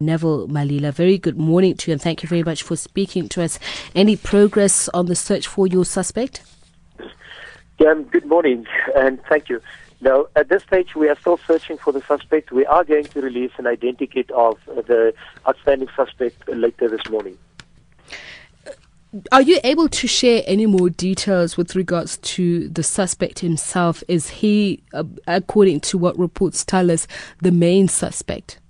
Neville Malila, very good morning to you and thank you very much for speaking to us. Any progress on the search for your suspect? Um, good morning and thank you. Now, at this stage, we are still searching for the suspect. We are going to release an identikit of the outstanding suspect later this morning. Are you able to share any more details with regards to the suspect himself? Is he, uh, according to what reports tell us, the main suspect?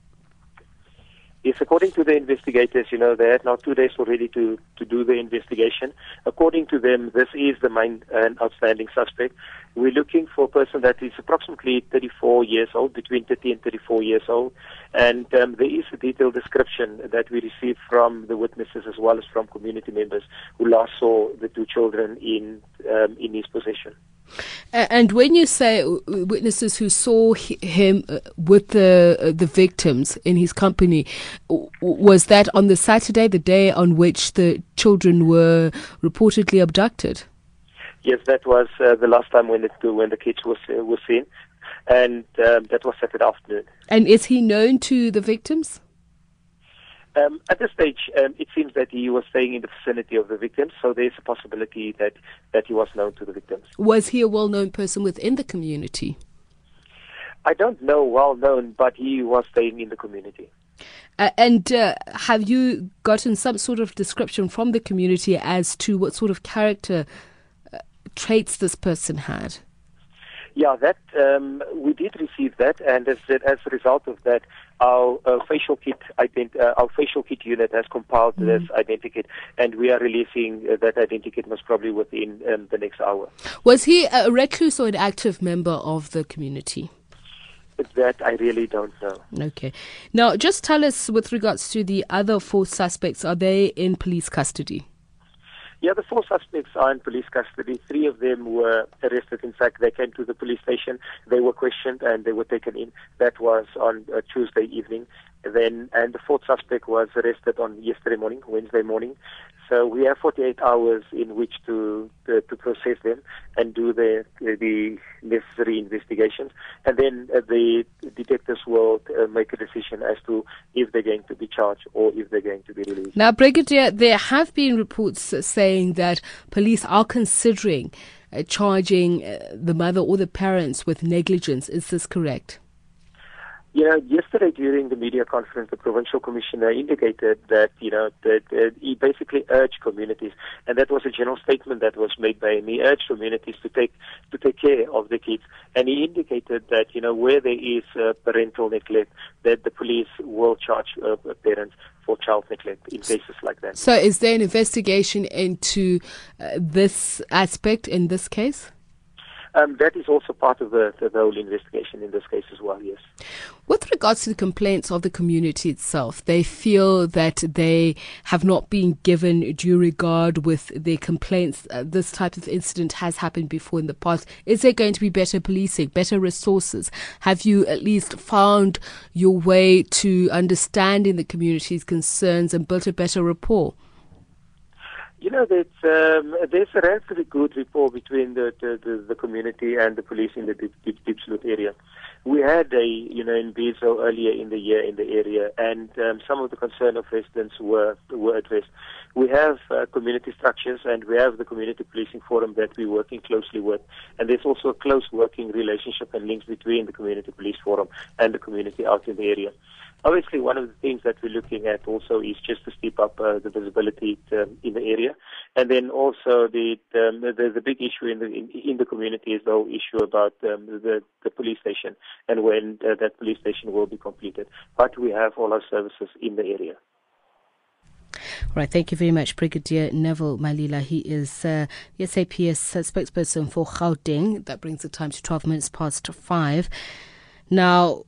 Yes, according to the investigators, you know, they had now two days already to, to do the investigation. According to them, this is the main and outstanding suspect. We're looking for a person that is approximately 34 years old, between 30 and 34 years old. And um, there is a detailed description that we received from the witnesses as well as from community members who last saw the two children in, um, in his possession. And when you say witnesses who saw him uh, with the uh, the victims in his company, was that on the Saturday, the day on which the children were reportedly abducted? Yes, that was uh, the last time when the when the kids was uh, was seen, and um, that was Saturday afternoon. And is he known to the victims? Um, at this stage, um, it seems that he was staying in the vicinity of the victims, so there's a possibility that, that he was known to the victims. Was he a well known person within the community? I don't know well known, but he was staying in the community. Uh, and uh, have you gotten some sort of description from the community as to what sort of character uh, traits this person had? Yeah, that um, we did receive that, and as, as a result of that, our uh, facial kit ident- uh, our facial kit unit has compiled mm-hmm. this identikit, and we are releasing uh, that identikit most probably within um, the next hour. Was he a recluse or an active member of the community? That I really don't know. Okay. Now, just tell us with regards to the other four suspects, are they in police custody? Yeah, the four suspects are in police custody. Three of them were arrested. In fact, they came to the police station. They were questioned and they were taken in. That was on uh, Tuesday evening. Then, and the fourth suspect was arrested on yesterday morning, Wednesday morning. So we have 48 hours in which to to, to process them and do the the necessary investigations, and then uh, the detectives will uh, make a decision as to if they're going to be charged or if they're going to be released. Now, Brigadier, there have been reports saying that police are considering uh, charging uh, the mother or the parents with negligence. Is this correct? You know, yesterday during the media conference, the provincial commissioner indicated that, you know, that uh, he basically urged communities, and that was a general statement that was made by him. He urged communities to take to take care of the kids, and he indicated that, you know, where there is uh, parental neglect, that the police will charge uh, parents for child neglect in cases like that. So, is there an investigation into uh, this aspect in this case? Um, that is also part of the, the, whole investigation in this case as well, yes. Regards to the complaints of the community itself, they feel that they have not been given due regard with their complaints. Uh, this type of incident has happened before in the past. Is there going to be better policing, better resources? Have you at least found your way to understanding the community's concerns and built a better rapport? You know, that um, there's a relatively good rapport between the, the, the, the, community and the police in the Deep, Deep, Diepsloot area. We had a, you know, imbizo earlier in the year in the area, and um, some of the concern of residents were were addressed. We have uh, community structures, and we have the community policing forum that we're working closely with, and there's also a close working relationship and links between the community police forum and the community out in the area. Obviously, one of the things that we're looking at also is just to step up uh, the visibility to, um, in the area, and then also the um, the, the big issue in the in, in, the community is the whole issue about um, the the police station and when uh, that police station will be completed. But we have all our services in the area. All right, thank you very much, Brigadier Neville Malila. He is uh, the SAPS spokesperson for Gauteng. That brings the time to 12 minutes past 5. Now,